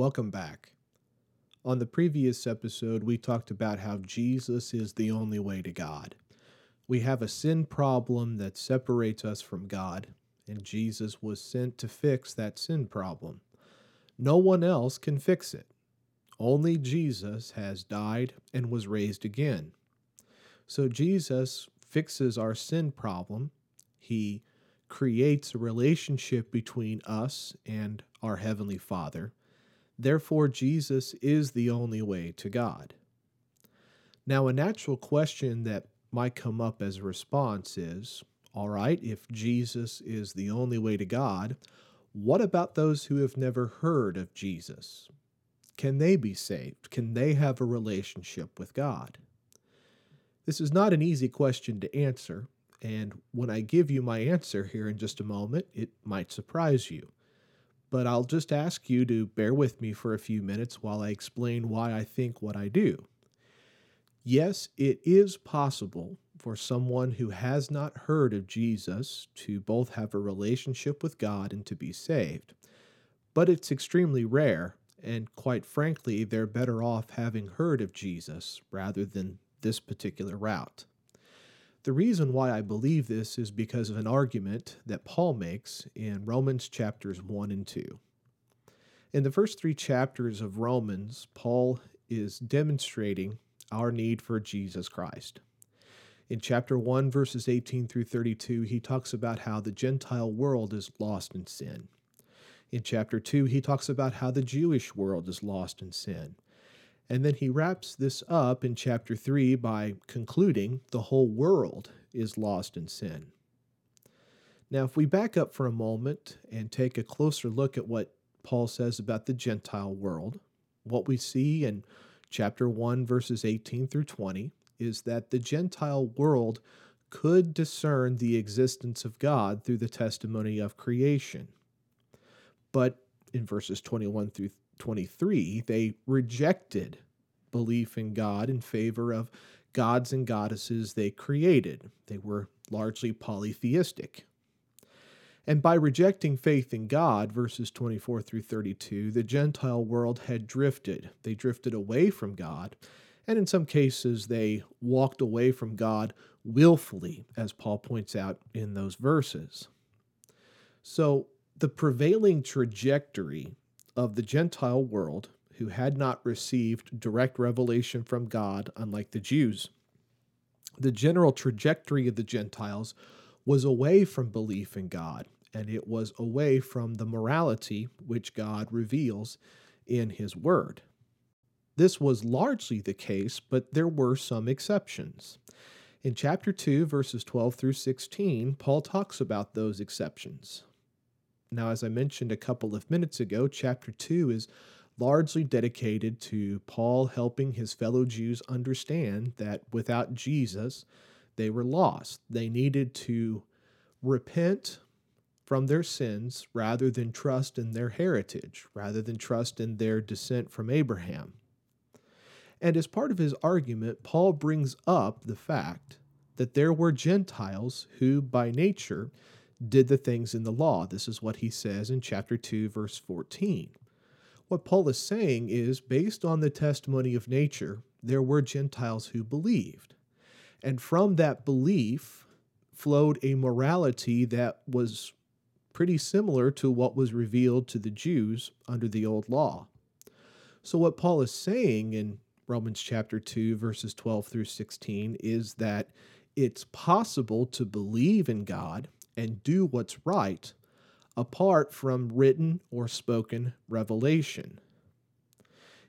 Welcome back. On the previous episode, we talked about how Jesus is the only way to God. We have a sin problem that separates us from God, and Jesus was sent to fix that sin problem. No one else can fix it. Only Jesus has died and was raised again. So Jesus fixes our sin problem. He creates a relationship between us and our Heavenly Father. Therefore, Jesus is the only way to God. Now, a natural question that might come up as a response is all right, if Jesus is the only way to God, what about those who have never heard of Jesus? Can they be saved? Can they have a relationship with God? This is not an easy question to answer, and when I give you my answer here in just a moment, it might surprise you but I'll just ask you to bear with me for a few minutes while I explain why I think what I do. Yes, it is possible for someone who has not heard of Jesus to both have a relationship with God and to be saved, but it's extremely rare, and quite frankly, they're better off having heard of Jesus rather than this particular route. The reason why I believe this is because of an argument that Paul makes in Romans chapters 1 and 2. In the first three chapters of Romans, Paul is demonstrating our need for Jesus Christ. In chapter 1, verses 18 through 32, he talks about how the Gentile world is lost in sin. In chapter 2, he talks about how the Jewish world is lost in sin. And then he wraps this up in chapter 3 by concluding the whole world is lost in sin. Now, if we back up for a moment and take a closer look at what Paul says about the Gentile world, what we see in chapter 1, verses 18 through 20, is that the Gentile world could discern the existence of God through the testimony of creation. But in verses 21 through 23, they rejected belief in God in favor of gods and goddesses they created. They were largely polytheistic. And by rejecting faith in God, verses 24 through 32, the Gentile world had drifted. They drifted away from God, and in some cases, they walked away from God willfully, as Paul points out in those verses. So, the prevailing trajectory of the Gentile world who had not received direct revelation from God, unlike the Jews. The general trajectory of the Gentiles was away from belief in God, and it was away from the morality which God reveals in His Word. This was largely the case, but there were some exceptions. In chapter 2, verses 12 through 16, Paul talks about those exceptions. Now, as I mentioned a couple of minutes ago, chapter 2 is largely dedicated to Paul helping his fellow Jews understand that without Jesus, they were lost. They needed to repent from their sins rather than trust in their heritage, rather than trust in their descent from Abraham. And as part of his argument, Paul brings up the fact that there were Gentiles who, by nature, did the things in the law. This is what he says in chapter 2, verse 14. What Paul is saying is based on the testimony of nature, there were Gentiles who believed. And from that belief flowed a morality that was pretty similar to what was revealed to the Jews under the old law. So, what Paul is saying in Romans chapter 2, verses 12 through 16, is that it's possible to believe in God and do what's right apart from written or spoken revelation.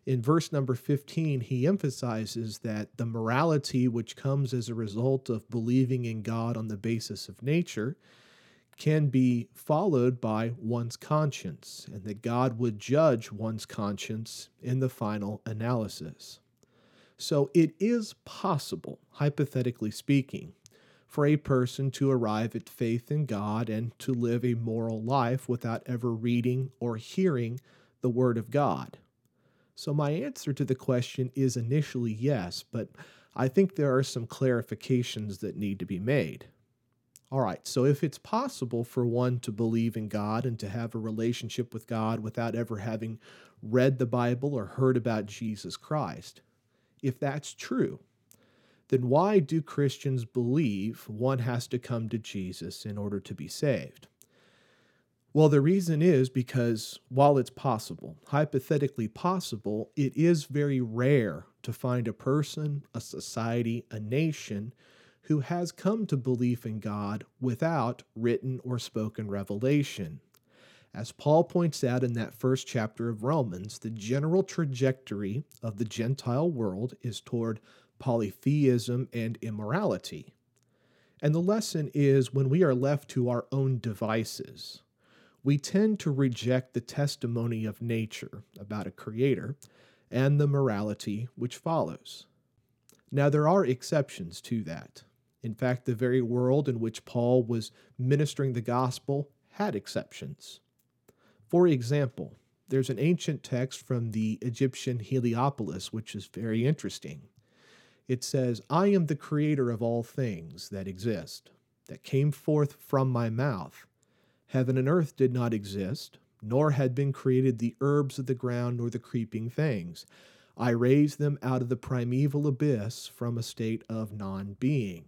In verse number 15, he emphasizes that the morality which comes as a result of believing in God on the basis of nature can be followed by one's conscience, and that God would judge one's conscience in the final analysis. So it is possible, hypothetically speaking, for a person to arrive at faith in God and to live a moral life without ever reading or hearing the Word of God. So, my answer to the question is initially yes, but I think there are some clarifications that need to be made. All right, so if it's possible for one to believe in God and to have a relationship with God without ever having read the Bible or heard about Jesus Christ, if that's true, then why do Christians believe one has to come to Jesus in order to be saved? Well, the reason is because while it's possible, hypothetically possible, it is very rare to find a person, a society, a nation who has come to belief in God without written or spoken revelation. As Paul points out in that first chapter of Romans, the general trajectory of the Gentile world is toward polytheism and immorality. And the lesson is when we are left to our own devices, we tend to reject the testimony of nature about a creator and the morality which follows. Now, there are exceptions to that. In fact, the very world in which Paul was ministering the gospel had exceptions. For example, there's an ancient text from the Egyptian Heliopolis which is very interesting. It says, I am the creator of all things that exist, that came forth from my mouth Heaven and earth did not exist, nor had been created the herbs of the ground nor the creeping things. I raised them out of the primeval abyss from a state of non being.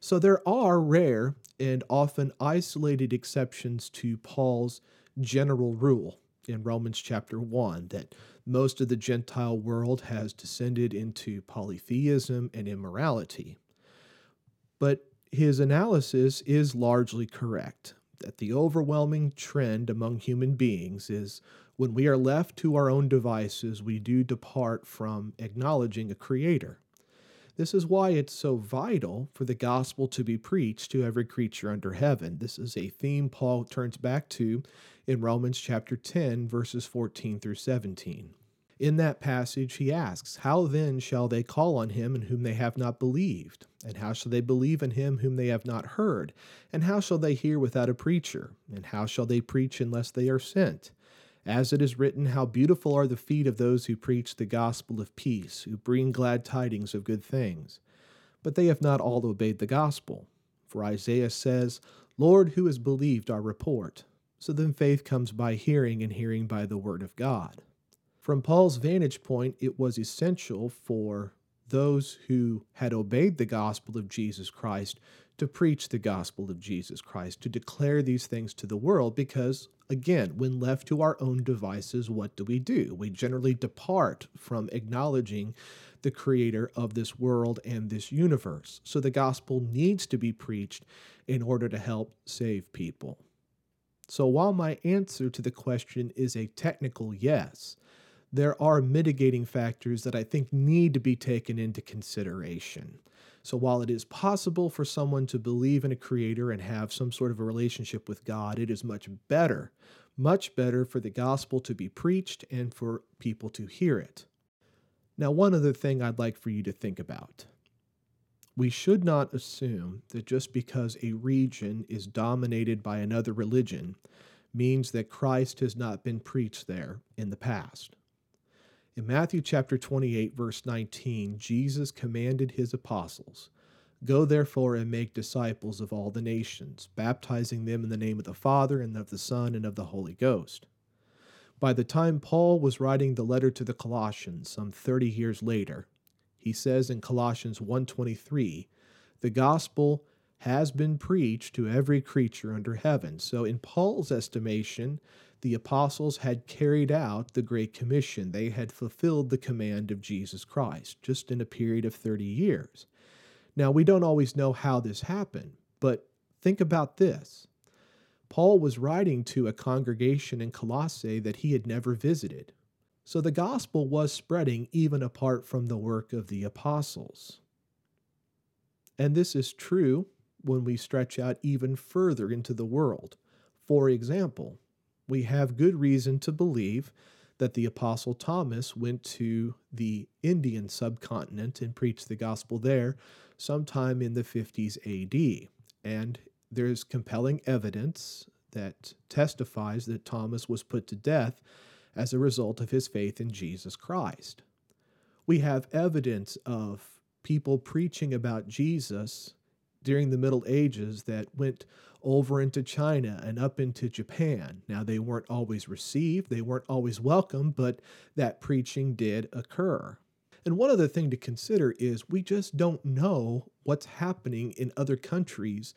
So there are rare and often isolated exceptions to Paul's general rule in Romans chapter 1 that most of the Gentile world has descended into polytheism and immorality. But his analysis is largely correct that the overwhelming trend among human beings is when we are left to our own devices, we do depart from acknowledging a creator. This is why it's so vital for the gospel to be preached to every creature under heaven. This is a theme Paul turns back to in Romans chapter 10, verses 14 through 17. In that passage, he asks, How then shall they call on him in whom they have not believed? And how shall they believe in him whom they have not heard? And how shall they hear without a preacher? And how shall they preach unless they are sent? As it is written, How beautiful are the feet of those who preach the gospel of peace, who bring glad tidings of good things. But they have not all obeyed the gospel. For Isaiah says, Lord, who has believed our report? So then faith comes by hearing, and hearing by the word of God. From Paul's vantage point, it was essential for those who had obeyed the gospel of Jesus Christ to preach the gospel of Jesus Christ, to declare these things to the world, because, again, when left to our own devices, what do we do? We generally depart from acknowledging the creator of this world and this universe. So the gospel needs to be preached in order to help save people. So while my answer to the question is a technical yes, there are mitigating factors that I think need to be taken into consideration. So, while it is possible for someone to believe in a creator and have some sort of a relationship with God, it is much better, much better for the gospel to be preached and for people to hear it. Now, one other thing I'd like for you to think about. We should not assume that just because a region is dominated by another religion means that Christ has not been preached there in the past. In Matthew chapter 28, verse 19, Jesus commanded his apostles, Go therefore and make disciples of all the nations, baptizing them in the name of the Father, and of the Son, and of the Holy Ghost. By the time Paul was writing the letter to the Colossians, some 30 years later, he says in Colossians 1:23, "The gospel has been preached to every creature under heaven." So in Paul's estimation, the apostles had carried out the Great Commission. They had fulfilled the command of Jesus Christ just in a period of 30 years. Now, we don't always know how this happened, but think about this. Paul was writing to a congregation in Colossae that he had never visited. So the gospel was spreading even apart from the work of the apostles. And this is true when we stretch out even further into the world. For example, we have good reason to believe that the Apostle Thomas went to the Indian subcontinent and preached the gospel there sometime in the 50s AD. And there's compelling evidence that testifies that Thomas was put to death as a result of his faith in Jesus Christ. We have evidence of people preaching about Jesus during the Middle Ages that went over into China and up into Japan. Now, they weren't always received, they weren't always welcome, but that preaching did occur. And one other thing to consider is we just don't know what's happening in other countries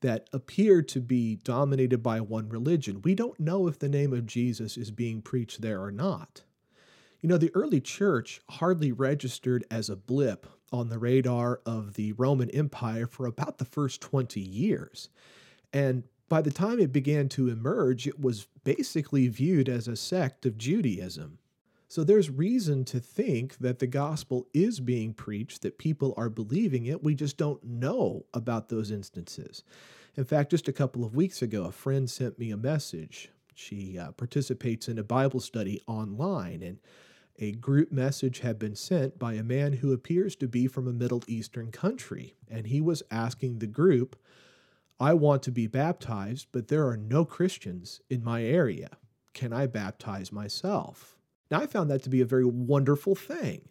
that appear to be dominated by one religion. We don't know if the name of Jesus is being preached there or not. You know, the early church hardly registered as a blip on the radar of the Roman Empire for about the first 20 years. And by the time it began to emerge, it was basically viewed as a sect of Judaism. So there's reason to think that the gospel is being preached, that people are believing it. We just don't know about those instances. In fact, just a couple of weeks ago, a friend sent me a message. She uh, participates in a Bible study online, and a group message had been sent by a man who appears to be from a Middle Eastern country. And he was asking the group, I want to be baptized, but there are no Christians in my area. Can I baptize myself? Now, I found that to be a very wonderful thing.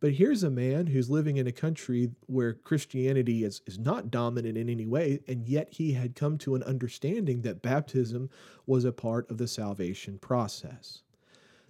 But here's a man who's living in a country where Christianity is, is not dominant in any way, and yet he had come to an understanding that baptism was a part of the salvation process.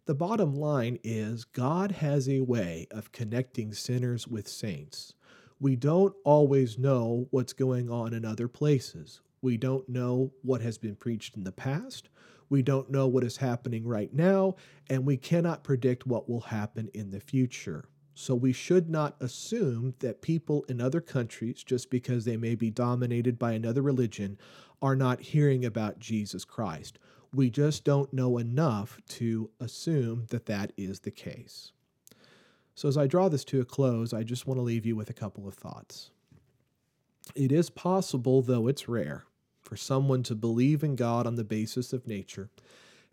The bottom line is God has a way of connecting sinners with saints. We don't always know what's going on in other places. We don't know what has been preached in the past. We don't know what is happening right now, and we cannot predict what will happen in the future. So we should not assume that people in other countries, just because they may be dominated by another religion, are not hearing about Jesus Christ. We just don't know enough to assume that that is the case. So, as I draw this to a close, I just want to leave you with a couple of thoughts. It is possible, though it's rare, for someone to believe in God on the basis of nature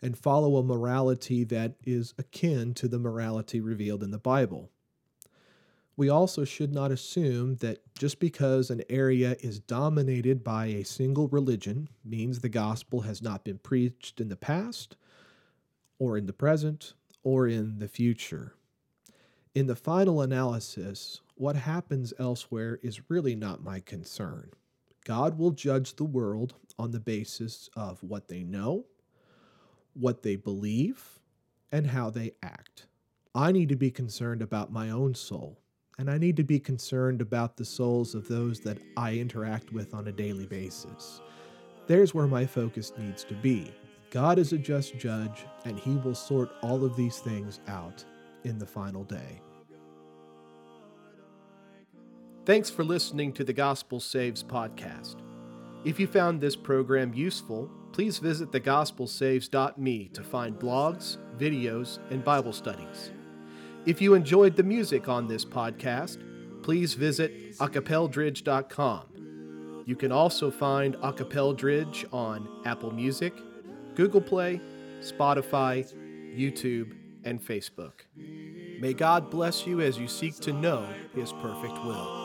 and follow a morality that is akin to the morality revealed in the Bible. We also should not assume that just because an area is dominated by a single religion means the gospel has not been preached in the past, or in the present, or in the future. In the final analysis, what happens elsewhere is really not my concern. God will judge the world on the basis of what they know, what they believe, and how they act. I need to be concerned about my own soul, and I need to be concerned about the souls of those that I interact with on a daily basis. There's where my focus needs to be. God is a just judge, and He will sort all of these things out in the final day. Thanks for listening to the Gospel Saves podcast. If you found this program useful, please visit thegospelsaves.me to find blogs, videos, and Bible studies. If you enjoyed the music on this podcast, please visit acapeldridge.com. You can also find Acapeldridge on Apple Music, Google Play, Spotify, YouTube, and Facebook. May God bless you as you seek to know His perfect will.